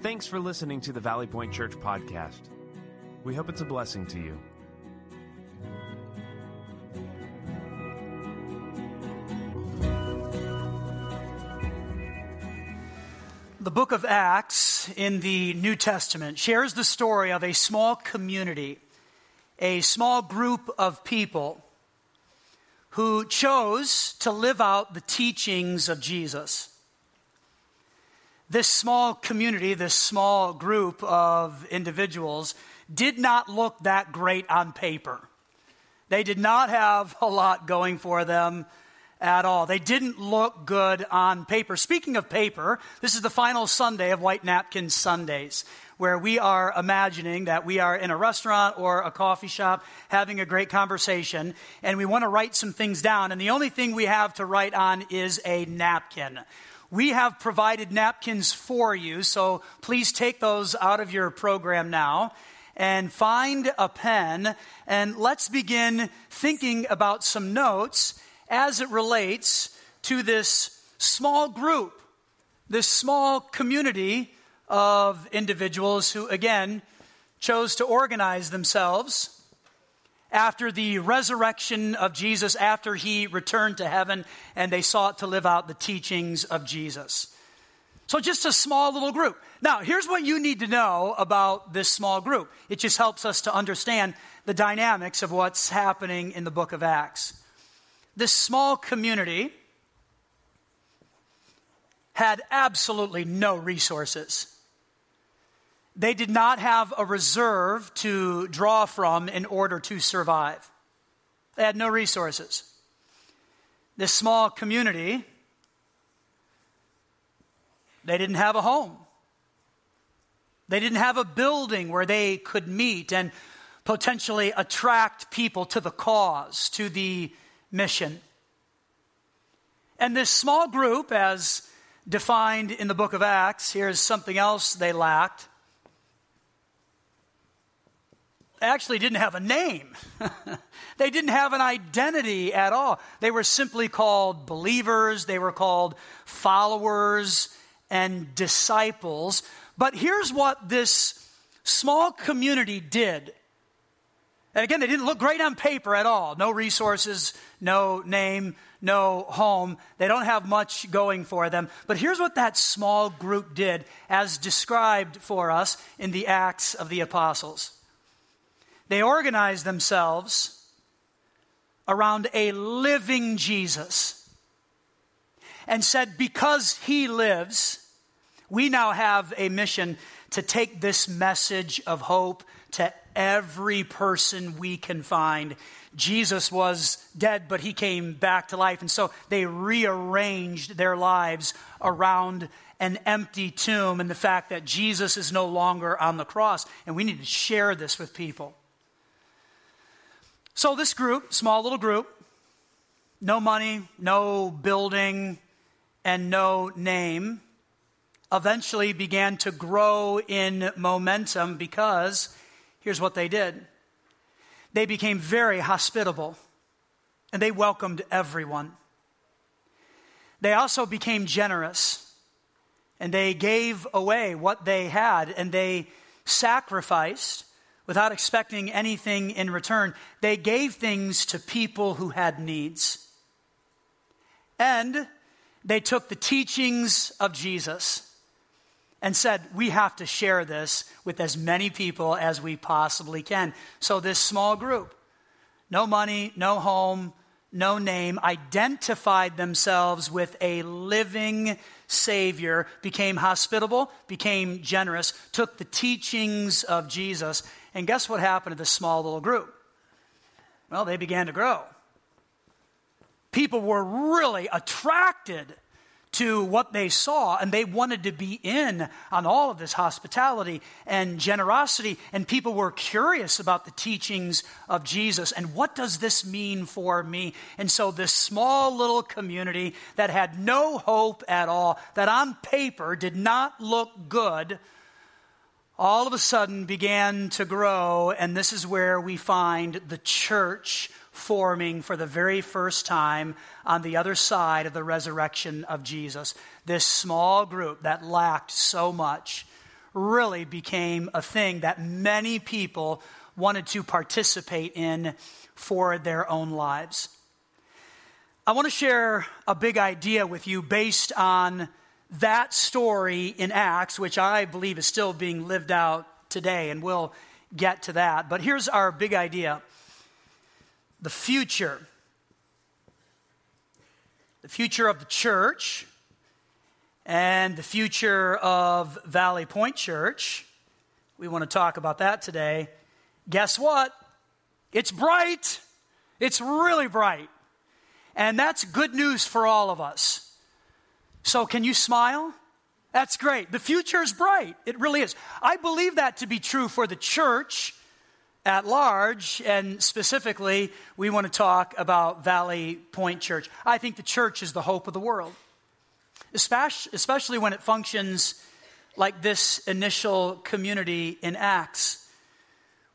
Thanks for listening to the Valley Point Church podcast. We hope it's a blessing to you. The book of Acts in the New Testament shares the story of a small community, a small group of people who chose to live out the teachings of Jesus. This small community, this small group of individuals, did not look that great on paper. They did not have a lot going for them at all. They didn't look good on paper. Speaking of paper, this is the final Sunday of White Napkin Sundays, where we are imagining that we are in a restaurant or a coffee shop having a great conversation, and we want to write some things down, and the only thing we have to write on is a napkin. We have provided napkins for you, so please take those out of your program now and find a pen, and let's begin thinking about some notes as it relates to this small group, this small community of individuals who, again, chose to organize themselves after the resurrection of Jesus, after he returned to heaven, and they sought to live out the teachings of Jesus. So, just a small little group. Now, here's what you need to know about this small group. It just helps us to understand the dynamics of what's happening in the book of Acts this small community had absolutely no resources. They did not have a reserve to draw from in order to survive. They had no resources. This small community, they didn't have a home. They didn't have a building where they could meet and potentially attract people to the cause, to the mission. And this small group, as defined in the book of Acts, here's something else they lacked. They actually didn't have a name. they didn't have an identity at all. They were simply called believers, they were called followers and disciples. But here's what this small community did and again, they didn't look great on paper at all. No resources, no name, no home. They don't have much going for them. But here's what that small group did, as described for us in the Acts of the Apostles. They organized themselves around a living Jesus and said, Because he lives, we now have a mission to take this message of hope to every person we can find. Jesus was dead, but he came back to life. And so they rearranged their lives around an empty tomb and the fact that Jesus is no longer on the cross. And we need to share this with people. So, this group, small little group, no money, no building, and no name, eventually began to grow in momentum because Here's what they did they became very hospitable and they welcomed everyone. They also became generous and they gave away what they had and they sacrificed without expecting anything in return. They gave things to people who had needs. And they took the teachings of Jesus and said, We have to share this with as many people as we possibly can. So, this small group, no money, no home, no name, identified themselves with a living Savior, became hospitable, became generous, took the teachings of Jesus. And guess what happened to this small little group? Well, they began to grow. People were really attracted to what they saw, and they wanted to be in on all of this hospitality and generosity. And people were curious about the teachings of Jesus and what does this mean for me? And so, this small little community that had no hope at all, that on paper did not look good, all of a sudden began to grow. And this is where we find the church forming for the very first time on the other side of the resurrection of Jesus. This small group that lacked so much really became a thing that many people wanted to participate in for their own lives. I want to share a big idea with you based on that story in Acts, which I believe is still being lived out today, and we'll get to that. But here's our big idea the future. The future of the church and the future of Valley Point Church. We want to talk about that today. Guess what? It's bright. It's really bright. And that's good news for all of us. So, can you smile? That's great. The future is bright. It really is. I believe that to be true for the church at large, and specifically, we want to talk about Valley Point Church. I think the church is the hope of the world, especially when it functions like this initial community in Acts,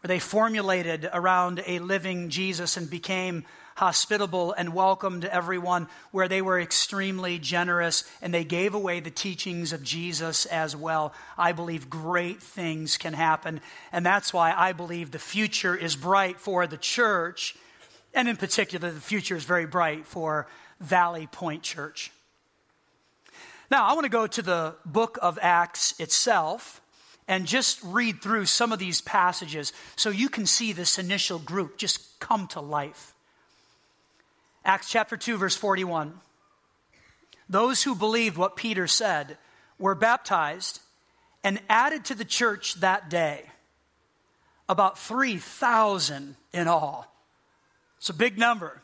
where they formulated around a living Jesus and became hospitable and welcomed everyone, where they were extremely generous and they gave away the teachings of Jesus as well. I believe great things can happen. And that's why I believe the future is bright for the church. And in particular, the future is very bright for Valley Point Church. Now, I want to go to the book of Acts itself and just read through some of these passages so you can see this initial group just come to life. Acts chapter 2, verse 41. Those who believed what Peter said were baptized and added to the church that day. About 3,000 in all. It's a big number.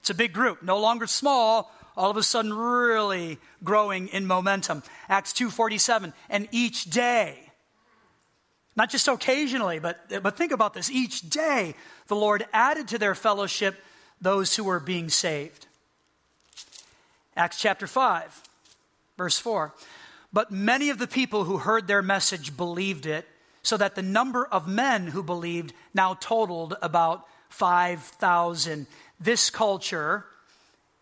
It's a big group, no longer small, all of a sudden really growing in momentum. Acts 2:47 and each day not just occasionally, but, but think about this. Each day, the Lord added to their fellowship those who were being saved. Acts chapter 5, verse 4. But many of the people who heard their message believed it, so that the number of men who believed now totaled about 5,000. This culture,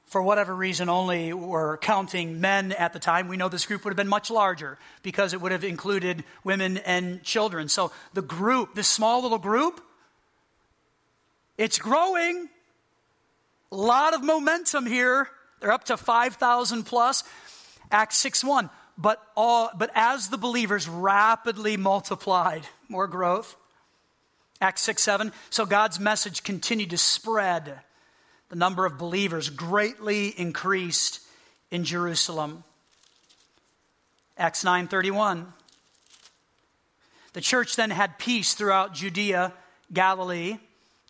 for whatever reason, only were counting men at the time. We know this group would have been much larger because it would have included women and children. So the group, this small little group, it's growing. A lot of momentum here. They're up to 5,000 plus. Acts 6 1. But, all, but as the believers rapidly multiplied, more growth. Acts 6 7. So God's message continued to spread. The number of believers greatly increased in Jerusalem. Acts 9:31 The church then had peace throughout Judea, Galilee,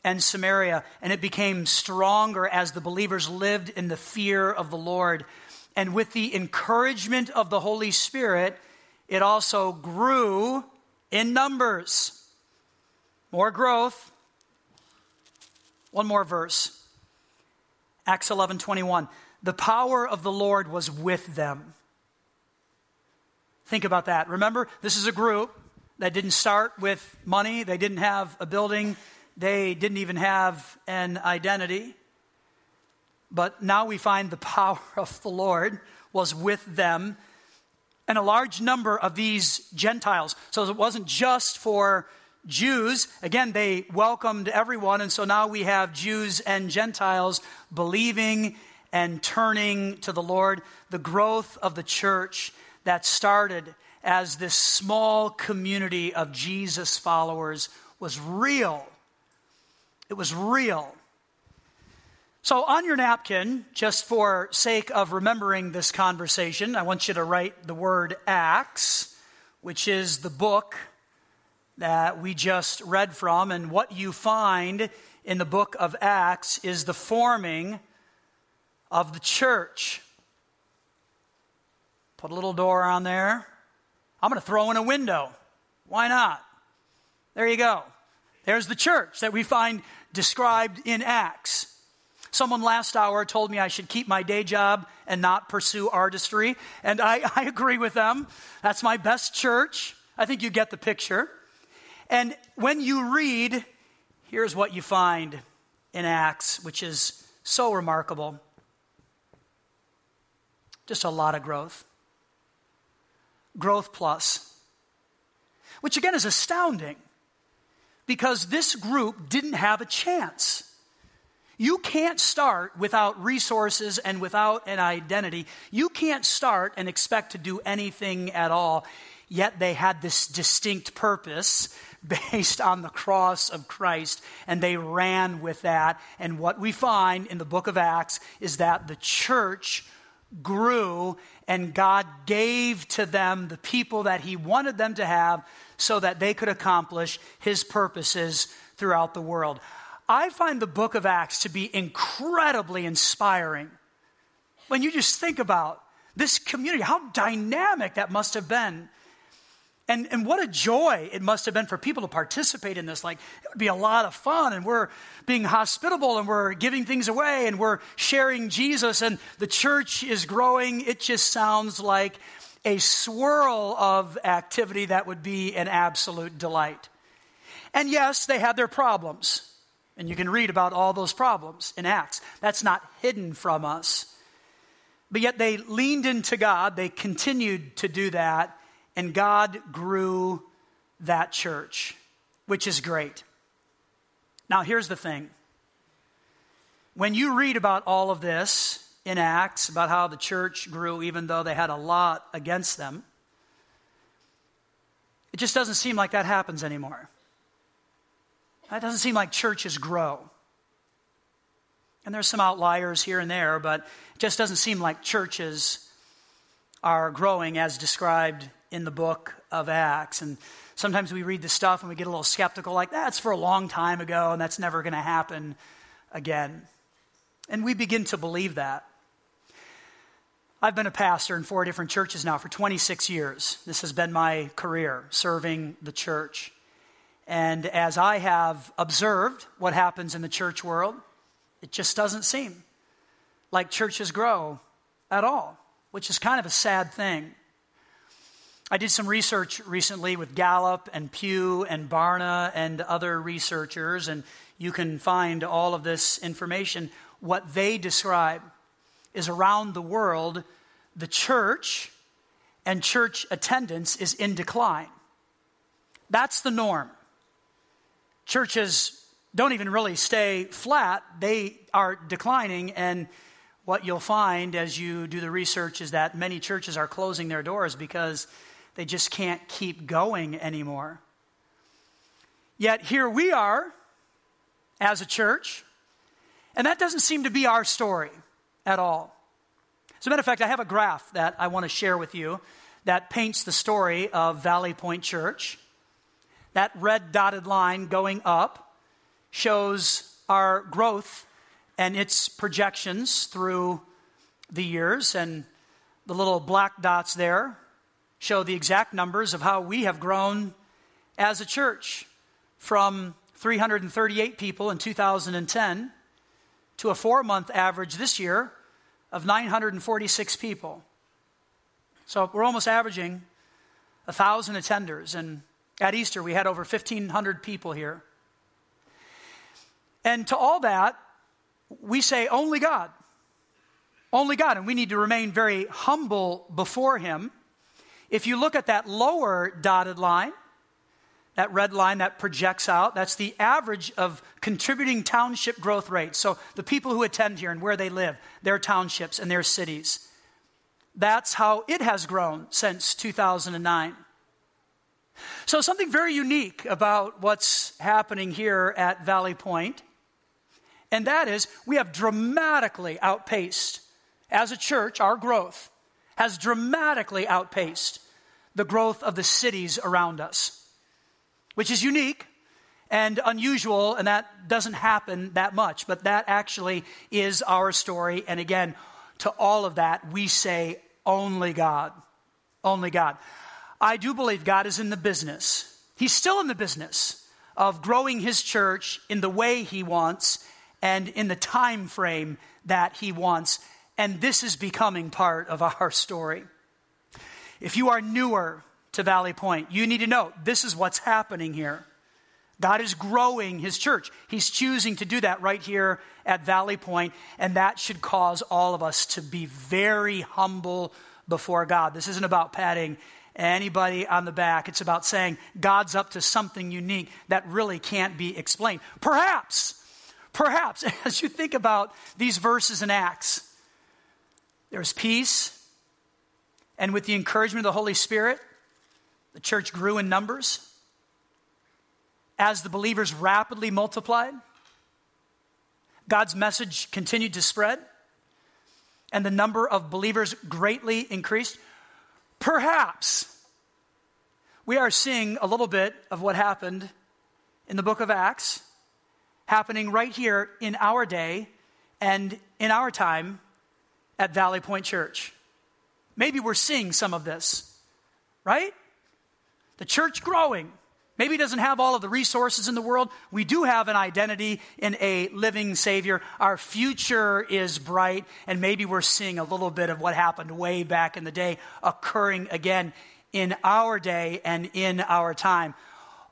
and Samaria, and it became stronger as the believers lived in the fear of the Lord. And with the encouragement of the Holy Spirit, it also grew in numbers. More growth. One more verse. Acts 11 21. The power of the Lord was with them. Think about that. Remember, this is a group that didn't start with money, they didn't have a building, they didn't even have an identity. But now we find the power of the Lord was with them. And a large number of these Gentiles. So it wasn't just for Jews. Again, they welcomed everyone. And so now we have Jews and Gentiles believing and turning to the Lord. The growth of the church that started as this small community of Jesus followers was real it was real. So, on your napkin, just for sake of remembering this conversation, I want you to write the word Acts, which is the book that we just read from. And what you find in the book of Acts is the forming of the church. Put a little door on there. I'm going to throw in a window. Why not? There you go. There's the church that we find described in Acts. Someone last hour told me I should keep my day job and not pursue artistry, and I, I agree with them. That's my best church. I think you get the picture. And when you read, here's what you find in Acts, which is so remarkable. Just a lot of growth. Growth plus. which again is astounding because this group didn't have a chance. You can't start without resources and without an identity. You can't start and expect to do anything at all. Yet they had this distinct purpose based on the cross of Christ, and they ran with that. And what we find in the book of Acts is that the church grew, and God gave to them the people that He wanted them to have so that they could accomplish His purposes throughout the world. I find the book of Acts to be incredibly inspiring. When you just think about this community, how dynamic that must have been. And, and what a joy it must have been for people to participate in this. Like, it would be a lot of fun, and we're being hospitable, and we're giving things away, and we're sharing Jesus, and the church is growing. It just sounds like a swirl of activity that would be an absolute delight. And yes, they had their problems. And you can read about all those problems in Acts. That's not hidden from us. But yet they leaned into God, they continued to do that, and God grew that church, which is great. Now, here's the thing when you read about all of this in Acts, about how the church grew, even though they had a lot against them, it just doesn't seem like that happens anymore. It doesn't seem like churches grow. And there's some outliers here and there, but it just doesn't seem like churches are growing as described in the book of Acts. And sometimes we read the stuff and we get a little skeptical, like, that's for a long time ago and that's never going to happen again. And we begin to believe that. I've been a pastor in four different churches now for 26 years. This has been my career, serving the church. And as I have observed what happens in the church world, it just doesn't seem like churches grow at all, which is kind of a sad thing. I did some research recently with Gallup and Pew and Barna and other researchers, and you can find all of this information. What they describe is around the world, the church and church attendance is in decline. That's the norm churches don't even really stay flat, they are declining. And what you'll find as you do the research is that many churches are closing their doors because they just can't keep going anymore. Yet here we are as a church, and that doesn't seem to be our story at all. As a matter of fact, I have a graph that I want to share with you that paints the story of Valley Point Church. That red dotted line going up shows our growth and its projections through the years. And the little black dots there show the exact numbers of how we have grown as a church from 338 people in 2010 to a four month average this year of 946 people. So we're almost averaging 1,000 attenders. And at Easter, we had over 1,500 people here. And to all that, we say only God. Only God. And we need to remain very humble before Him. If you look at that lower dotted line, that red line that projects out, that's the average of contributing township growth rates. So the people who attend here and where they live, their townships and their cities. That's how it has grown since 2009. So, something very unique about what's happening here at Valley Point, and that is we have dramatically outpaced, as a church, our growth has dramatically outpaced the growth of the cities around us, which is unique and unusual, and that doesn't happen that much, but that actually is our story. And again, to all of that, we say only God. Only God. I do believe God is in the business. He's still in the business of growing his church in the way he wants and in the time frame that he wants. And this is becoming part of our story. If you are newer to Valley Point, you need to know this is what's happening here. God is growing his church. He's choosing to do that right here at Valley Point, and that should cause all of us to be very humble before God. This isn't about patting anybody on the back. It's about saying God's up to something unique that really can't be explained. Perhaps, perhaps, as you think about these verses in Acts, there's peace, and with the encouragement of the Holy Spirit, the church grew in numbers. As the believers rapidly multiplied, God's message continued to spread, and the number of believers greatly increased. Perhaps we are seeing a little bit of what happened in the book of Acts happening right here in our day and in our time at Valley Point Church. Maybe we're seeing some of this, right? The church growing. Maybe doesn't have all of the resources in the world. We do have an identity in a living Savior. Our future is bright, and maybe we're seeing a little bit of what happened way back in the day occurring again in our day and in our time.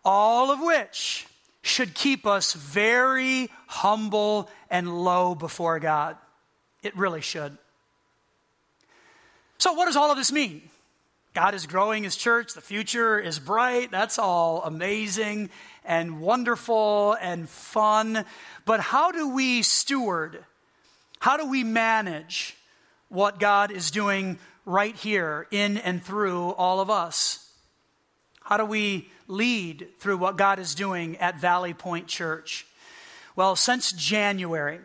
All of which should keep us very humble and low before God. It really should. So, what does all of this mean? God is growing his church, the future is bright. That's all amazing and wonderful and fun. But how do we steward? How do we manage what God is doing right here in and through all of us? How do we lead through what God is doing at Valley Point Church? Well, since January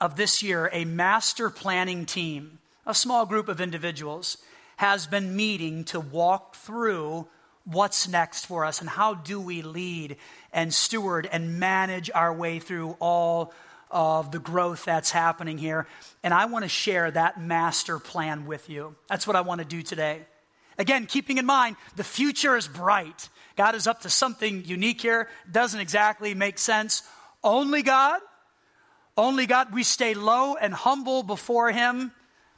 of this year, a master planning team a small group of individuals has been meeting to walk through what's next for us and how do we lead and steward and manage our way through all of the growth that's happening here. And I want to share that master plan with you. That's what I want to do today. Again, keeping in mind the future is bright. God is up to something unique here. Doesn't exactly make sense. Only God, only God, we stay low and humble before Him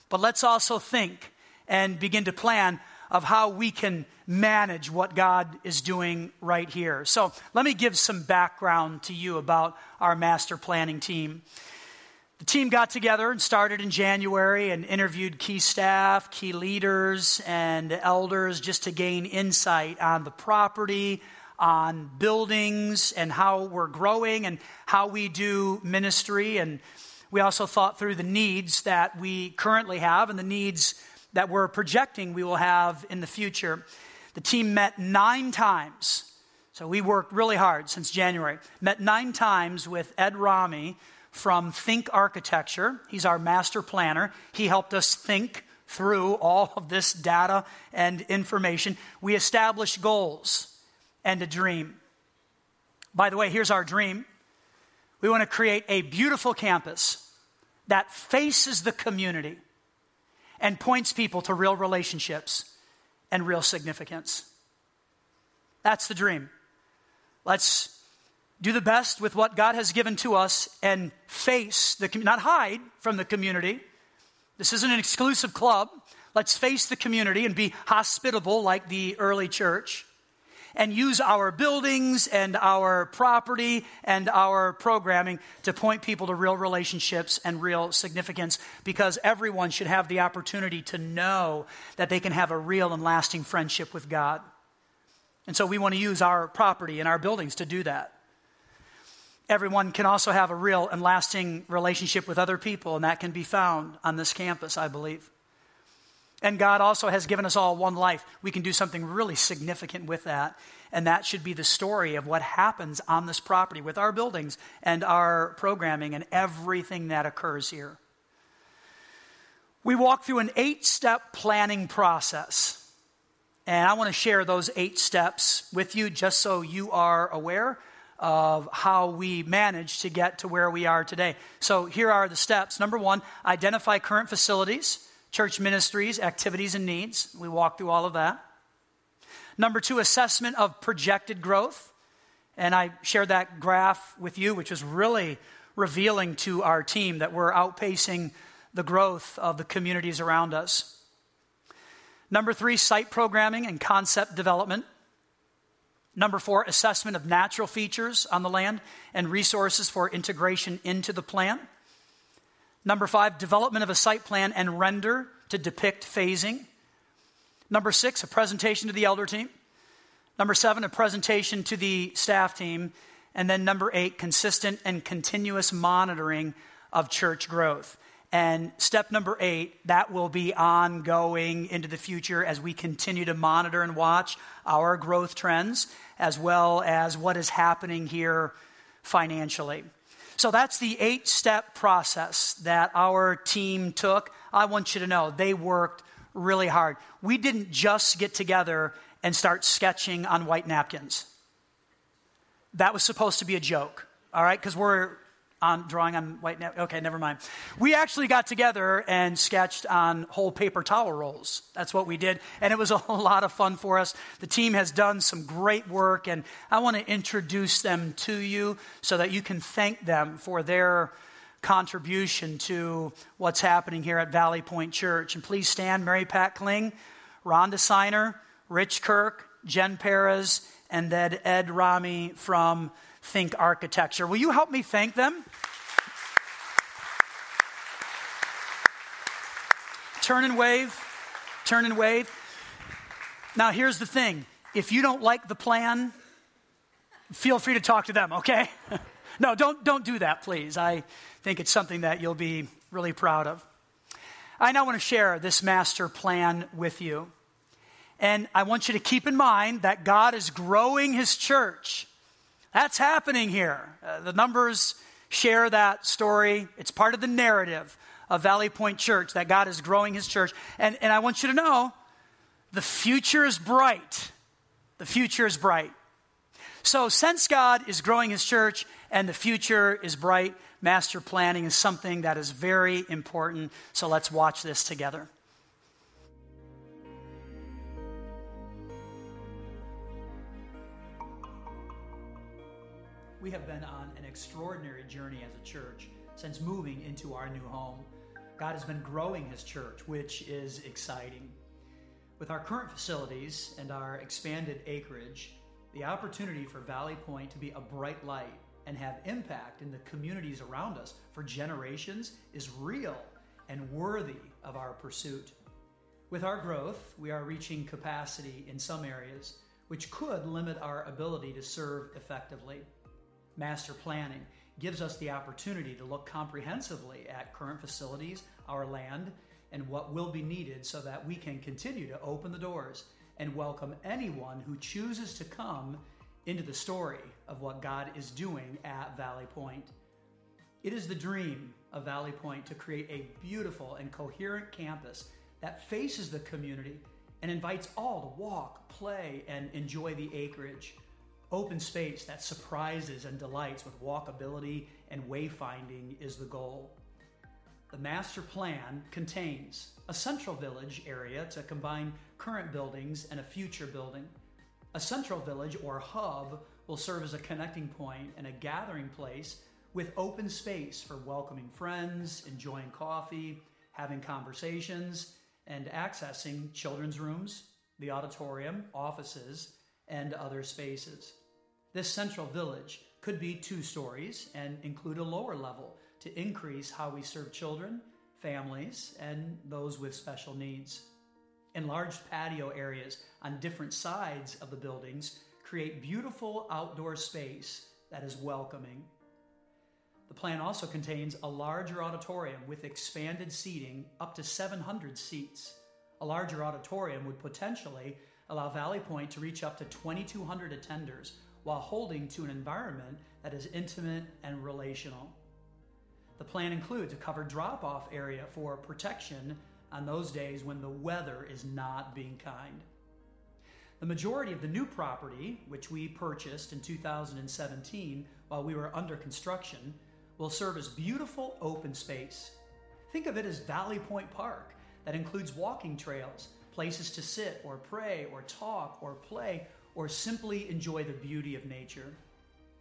but let's also think and begin to plan of how we can manage what God is doing right here. So, let me give some background to you about our master planning team. The team got together and started in January and interviewed key staff, key leaders, and elders just to gain insight on the property, on buildings, and how we're growing and how we do ministry. And we also thought through the needs that we currently have and the needs that we're projecting we will have in the future. The team met nine times. So we worked really hard since January. Met nine times with Ed Rami from Think Architecture. He's our master planner. He helped us think through all of this data and information. We established goals and a dream. By the way, here's our dream. We want to create a beautiful campus that faces the community and points people to real relationships and real significance. That's the dream. Let's do the best with what God has given to us and face the not hide from the community. This isn't an exclusive club. Let's face the community and be hospitable like the early church and use our buildings and our property and our programming to point people to real relationships and real significance because everyone should have the opportunity to know that they can have a real and lasting friendship with God. And so we want to use our property and our buildings to do that. Everyone can also have a real and lasting relationship with other people, and that can be found on this campus, I believe. And God also has given us all one life. We can do something really significant with that. And that should be the story of what happens on this property with our buildings and our programming and everything that occurs here. We walk through an eight step planning process. And I want to share those eight steps with you just so you are aware of how we managed to get to where we are today. So here are the steps. Number one, identify current facilities church ministries, activities, and needs. We walk through all of that. Number two, assessment of projected growth. And I shared that graph with you, which was really revealing to our team that we're outpacing the growth of the communities around us. Number three, site programming and concept development. Number four, assessment of natural features on the land and resources for integration into the plan. Number five, development of a site plan and render to depict phasing. Number six, a presentation to the elder team. Number seven, a presentation to the staff team. And then number eight, consistent and continuous monitoring of church growth. And step number eight, that will be ongoing into the future as we continue to monitor and watch our growth trends, as well as what is happening here financially. So that's the eight step process that our team took. I want you to know they worked really hard. We didn't just get together and start sketching on white napkins. That was supposed to be a joke, all right? Because we're on drawing on white napkins. Okay, never mind. We actually got together and sketched on whole paper towel rolls. That's what we did, and it was a lot of fun for us. The team has done some great work, and I want to introduce them to you so that you can thank them for their contribution to what's happening here at Valley Point Church. And please stand Mary Pat Kling, Rhonda Signer, Rich Kirk, Jen Perez, and then Ed Rami from Think Architecture. Will you help me thank them? Turn and wave. Turn and wave. Now, here's the thing if you don't like the plan, feel free to talk to them, okay? no, don't, don't do that, please. I think it's something that you'll be really proud of. I now want to share this master plan with you. And I want you to keep in mind that God is growing his church. That's happening here. Uh, the numbers share that story. It's part of the narrative of Valley Point Church that God is growing his church. And, and I want you to know the future is bright. The future is bright. So, since God is growing his church and the future is bright, master planning is something that is very important. So, let's watch this together. We have been on an extraordinary journey as a church since moving into our new home. God has been growing His church, which is exciting. With our current facilities and our expanded acreage, the opportunity for Valley Point to be a bright light and have impact in the communities around us for generations is real and worthy of our pursuit. With our growth, we are reaching capacity in some areas, which could limit our ability to serve effectively master planning gives us the opportunity to look comprehensively at current facilities, our land, and what will be needed so that we can continue to open the doors and welcome anyone who chooses to come into the story of what God is doing at Valley Point. It is the dream of Valley Point to create a beautiful and coherent campus that faces the community and invites all to walk, play, and enjoy the acreage open space that surprises and delights with walkability and wayfinding is the goal. The master plan contains a central village area to combine current buildings and a future building. A central village or hub will serve as a connecting point and a gathering place with open space for welcoming friends, enjoying coffee, having conversations, and accessing children's rooms, the auditorium, offices, and other spaces. This central village could be two stories and include a lower level to increase how we serve children, families, and those with special needs. Enlarged patio areas on different sides of the buildings create beautiful outdoor space that is welcoming. The plan also contains a larger auditorium with expanded seating up to 700 seats. A larger auditorium would potentially allow Valley Point to reach up to 2,200 attenders while holding to an environment that is intimate and relational. The plan includes a covered drop off area for protection on those days when the weather is not being kind. The majority of the new property, which we purchased in 2017 while we were under construction, will serve as beautiful open space. Think of it as Valley Point Park, that includes walking trails, places to sit or pray or talk or play or simply enjoy the beauty of nature.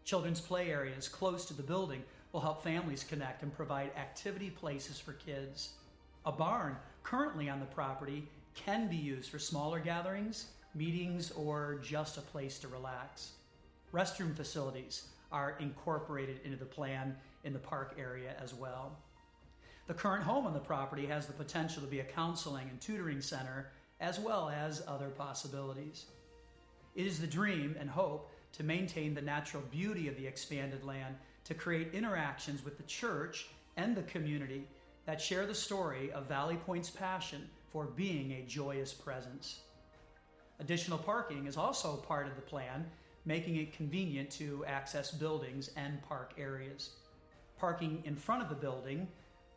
Children's play areas close to the building will help families connect and provide activity places for kids. A barn currently on the property can be used for smaller gatherings, meetings, or just a place to relax. Restroom facilities are incorporated into the plan in the park area as well. The current home on the property has the potential to be a counseling and tutoring center as well as other possibilities. It is the dream and hope to maintain the natural beauty of the expanded land, to create interactions with the church and the community that share the story of Valley Point's passion for being a joyous presence. Additional parking is also part of the plan, making it convenient to access buildings and park areas. Parking in front of the building,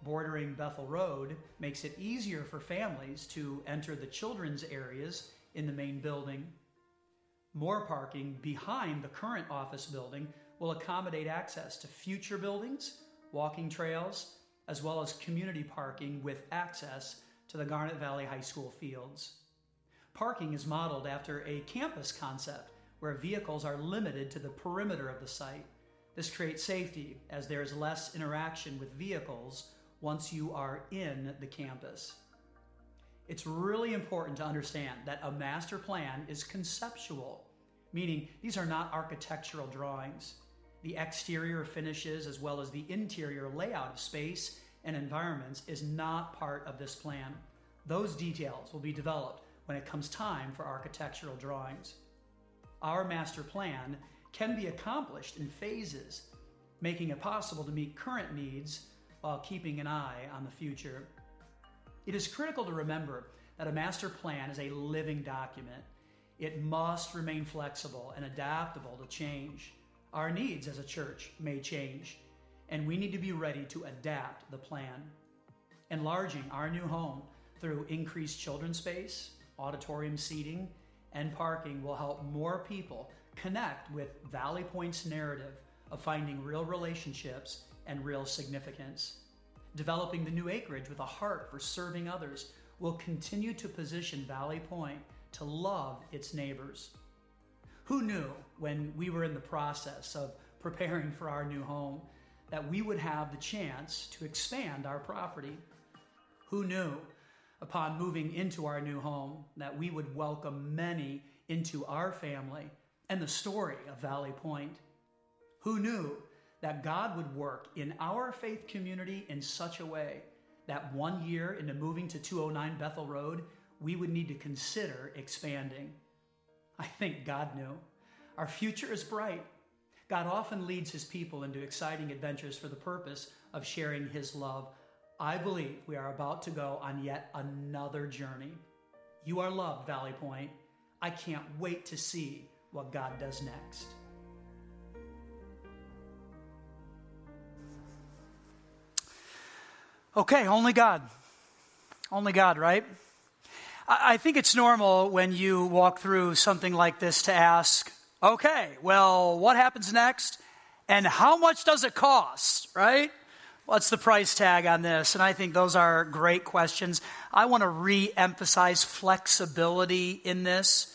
bordering Bethel Road, makes it easier for families to enter the children's areas in the main building. More parking behind the current office building will accommodate access to future buildings, walking trails, as well as community parking with access to the Garnet Valley High School fields. Parking is modeled after a campus concept where vehicles are limited to the perimeter of the site. This creates safety as there is less interaction with vehicles once you are in the campus. It's really important to understand that a master plan is conceptual, meaning these are not architectural drawings the exterior finishes as well as the interior layout of space and environments is not part of this plan. Those details will be developed when it comes time for architectural drawings. Our master plan can be accomplished in phases, making it possible to meet current needs while keeping an eye on the future. It is critical to remember that a master plan is a living document. It must remain flexible and adaptable to change. Our needs as a church may change, and we need to be ready to adapt the plan. Enlarging our new home through increased children's space, auditorium seating, and parking will help more people connect with Valley Point's narrative of finding real relationships and real significance. Developing the new acreage with a heart for serving others will continue to position Valley Point to love its neighbors. Who knew when we were in the process of preparing for our new home that we would have the chance to expand our property? Who knew upon moving into our new home that we would welcome many into our family and the story of Valley Point? Who knew that God would work in our faith community in such a way that one year into moving to 209 Bethel Road, we would need to consider expanding? I think God knew. Our future is bright. God often leads his people into exciting adventures for the purpose of sharing his love. I believe we are about to go on yet another journey. You are loved, Valley Point. I can't wait to see what God does next. Okay, only God. Only God, right? I think it's normal when you walk through something like this to ask, okay, well, what happens next? And how much does it cost, right? What's the price tag on this? And I think those are great questions. I want to re emphasize flexibility in this.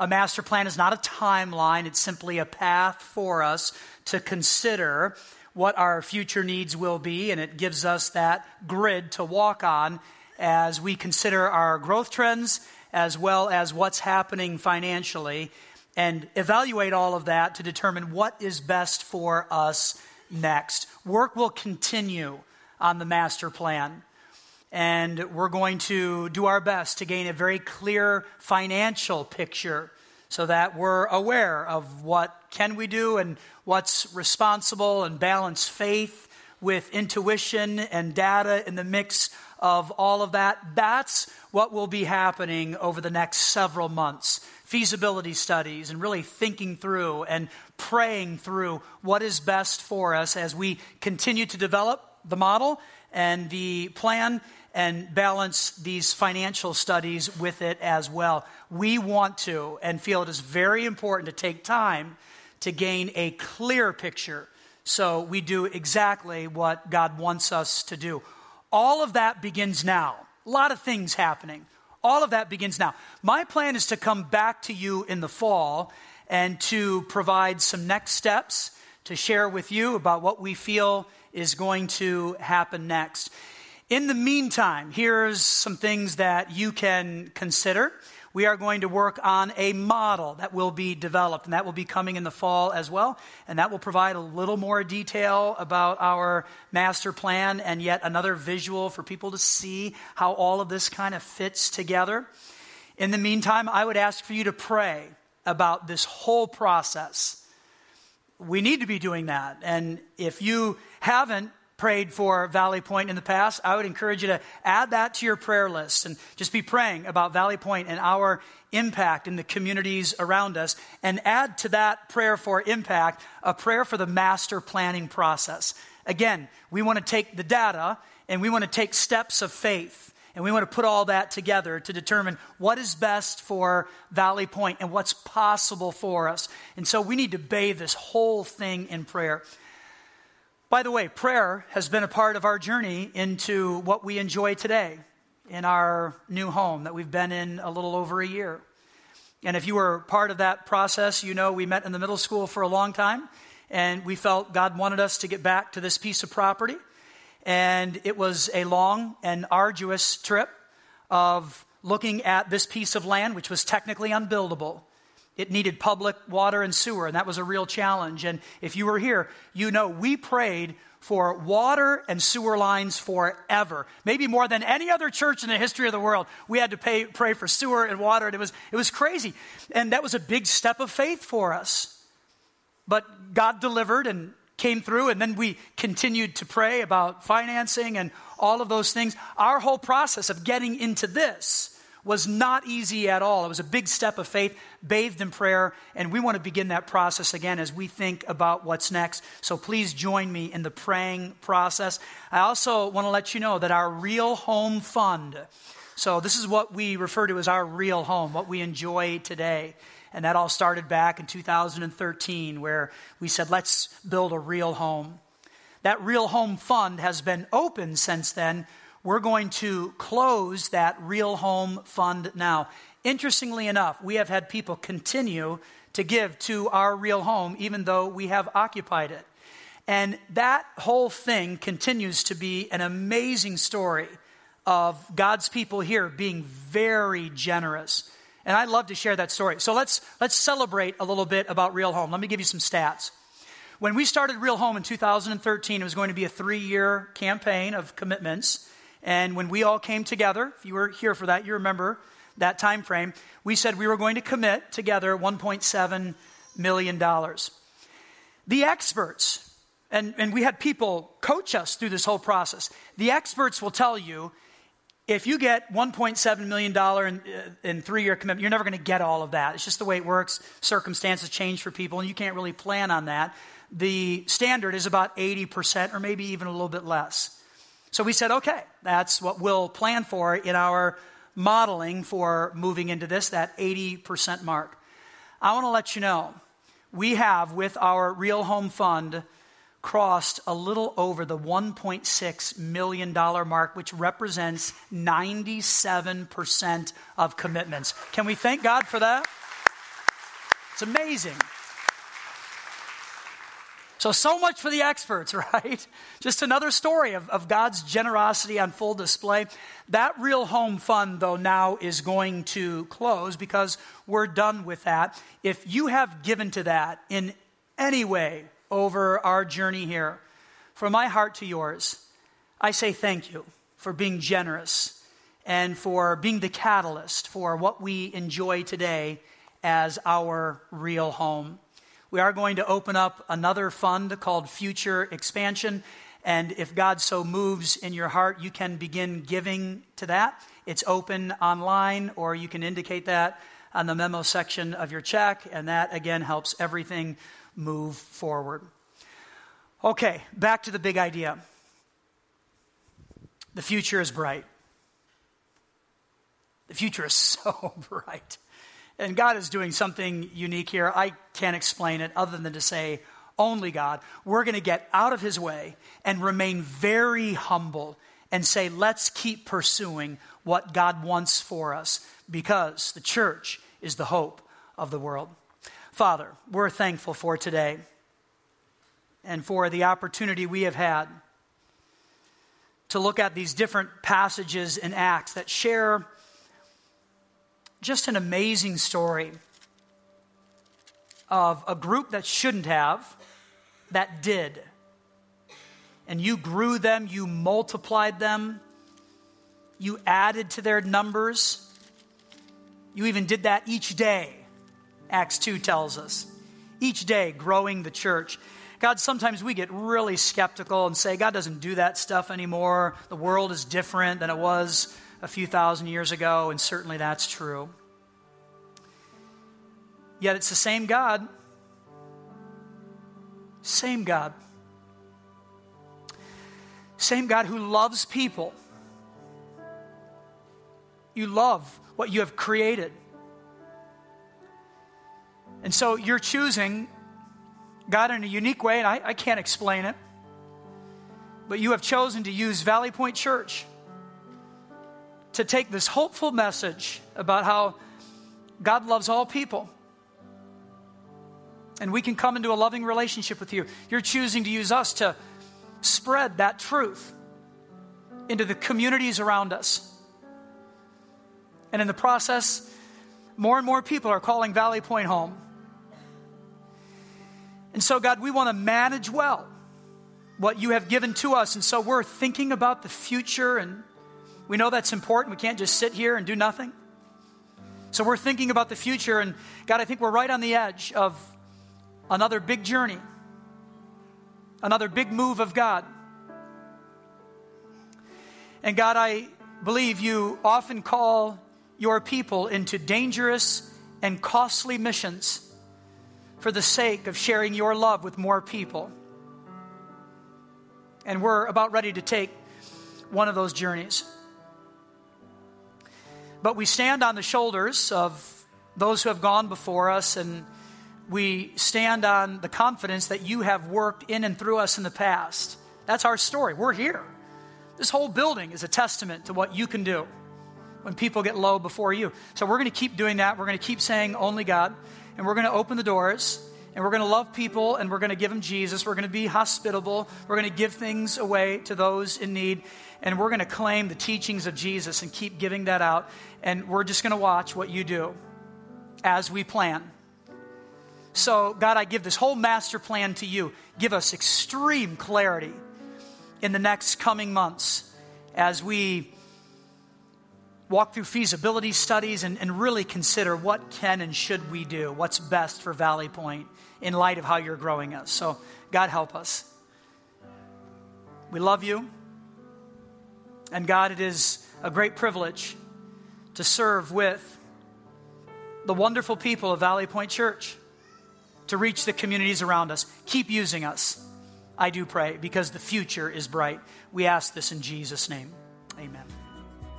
A master plan is not a timeline, it's simply a path for us to consider what our future needs will be, and it gives us that grid to walk on as we consider our growth trends as well as what's happening financially and evaluate all of that to determine what is best for us next. Work will continue on the master plan. And we're going to do our best to gain a very clear financial picture so that we're aware of what can we do and what's responsible and balance faith with intuition and data in the mix of all of that. That's what will be happening over the next several months. Feasibility studies and really thinking through and praying through what is best for us as we continue to develop the model and the plan and balance these financial studies with it as well. We want to and feel it is very important to take time to gain a clear picture so we do exactly what God wants us to do. All of that begins now. A lot of things happening. All of that begins now. My plan is to come back to you in the fall and to provide some next steps to share with you about what we feel is going to happen next. In the meantime, here's some things that you can consider we are going to work on a model that will be developed, and that will be coming in the fall as well. And that will provide a little more detail about our master plan and yet another visual for people to see how all of this kind of fits together. In the meantime, I would ask for you to pray about this whole process. We need to be doing that. And if you haven't prayed for Valley Point in the past, I would encourage you to add that to your prayer list and just be praying about Valley Point and our impact in the communities around us. And add to that prayer for impact a prayer for the master planning process. Again, we want to take the data and we want to take steps of faith. And we want to put all that together to determine what is best for Valley Point and what's possible for us. And so we need to bathe this whole thing in prayer. By the way, prayer has been a part of our journey into what we enjoy today in our new home that we've been in a little over a year. And if you were part of that process, you know we met in the middle school for a long time, and we felt God wanted us to get back to this piece of property. And it was a long and arduous trip of looking at this piece of land, which was technically unbuildable. It needed public water and sewer, and that was a real challenge. And if you were here, you know we prayed for water and sewer lines forever. Maybe more than any other church in the history of the world. We had to pay, pray for sewer and water, and it was, it was crazy. And that was a big step of faith for us. But God delivered and came through, and then we continued to pray about financing and all of those things. Our whole process of getting into this was not easy at all. It was a big step of faith, bathed in prayer, and we want to begin that process again as we think about what's next. So please join me in the praying process. I also want to let you know that our Real Home Fund, so this is what we refer to as our real home, what we enjoy today. And that all started back in 2013, where we said, let's build a real home. That Real Home Fund has been open since then. We're going to close that Real Home Fund now. Interestingly enough, we have had people continue to give to our real home, even though we have occupied it. And that whole thing continues to be an amazing story of God's people here being very generous. And I'd love to share that story. So let's, let's celebrate a little bit about Real Home. Let me give you some stats. When we started Real Home in 2013, it was going to be a three year campaign of commitments. And when we all came together, if you were here for that, you remember that time frame, we said we were going to commit together $1.7 million. The experts, and, and we had people coach us through this whole process, the experts will tell you if you get $1.7 million in, uh, in three year commitment, you're never going to get all of that. It's just the way it works. Circumstances change for people, and you can't really plan on that. The standard is about 80% or maybe even a little bit less. So we said, okay, that's what we'll plan for in our modeling for moving into this, that 80% mark. I want to let you know we have, with our Real Home Fund, crossed a little over the $1.6 million mark, which represents 97% of commitments. Can we thank God for that? It's amazing. So, so much for the experts, right? Just another story of, of God's generosity on full display. That real home fund, though, now is going to close because we're done with that. If you have given to that in any way, over our journey here. From my heart to yours, I say thank you for being generous and for being the catalyst for what we enjoy today as our real home. We are going to open up another fund called Future Expansion. And if God so moves in your heart, you can begin giving to that. It's open online, or you can indicate that on the memo section of your check. And that, again, helps everything move forward. Okay, back to the big idea. The future is bright. The future is so bright. And God is doing something unique here. I can't explain it other than to say, only God. We're going to get out of His way and remain very humble and say, let's keep pursuing what God wants for us because the church is the hope of the world. Father, we're thankful for today and for the opportunity we have had to look at these different passages in Acts that share just an amazing story of a group that shouldn't have, that did. And you grew them, you multiplied them, you added to their numbers You even did that each day, Acts 2 tells us. Each day, growing the church. God, sometimes we get really skeptical and say, God doesn't do that stuff anymore. The world is different than it was a few thousand years ago, and certainly that's true. Yet it's the same God. Same God. Same God who loves people. You love what you have created. And so you're choosing God in a unique way, and I, I can't explain it. But you have chosen to use Valley Point Church to take this hopeful message about how God loves all people. And we can come into a loving relationship with you. You're choosing to use us to spread that truth into the communities around us. And in the process, more and more people are calling Valley Point home. And so, God, we want to manage well what you have given to us. And so we're thinking about the future, and we know that's important. We can't just sit here and do nothing. So we're thinking about the future, and God, I think we're right on the edge of another big journey, another big move of God. And God, I believe you often call your people into dangerous and costly missions for the sake of sharing your love with more people. And we're about ready to take one of those journeys. But we stand on the shoulders of those who have gone before us, and we stand on the confidence that you have worked in and through us in the past. That's our story. We're here. This whole building is a testament to what you can do when people get low before you. So we're going to keep doing that. We're going to keep saying only God, and we're going to open the doors, and we're going to love people, and we're going to give them Jesus. We're going to be hospitable. We're going to give things away to those in need, and we're going to claim the teachings of Jesus and keep giving that out. And we're just going to watch what you do as we plan. So, God, I give this whole master plan to you. Give us extreme clarity in the next coming months as we walk through feasibility studies and, and really consider what can and should we do, what's best for Valley Point in light of how you're growing us. So, God, help us. We love you. And God, it is a great privilege to serve with the wonderful people of Valley Point Church to reach the communities around us. Keep using us. I do pray because the future is bright. We ask this in Jesus' name. Amen.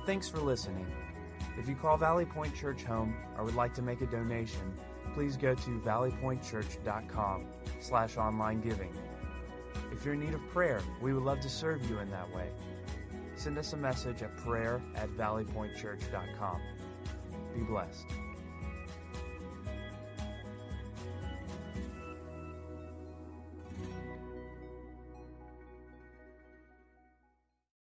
Thanks for listening. If you call Valley Point Church home or would like to make a donation, please go to valleypointchurch.com slash online giving. If you're in need of prayer, we would love to serve you in that way. Send us a message at prayer at valleypointchurch.com. Be blessed.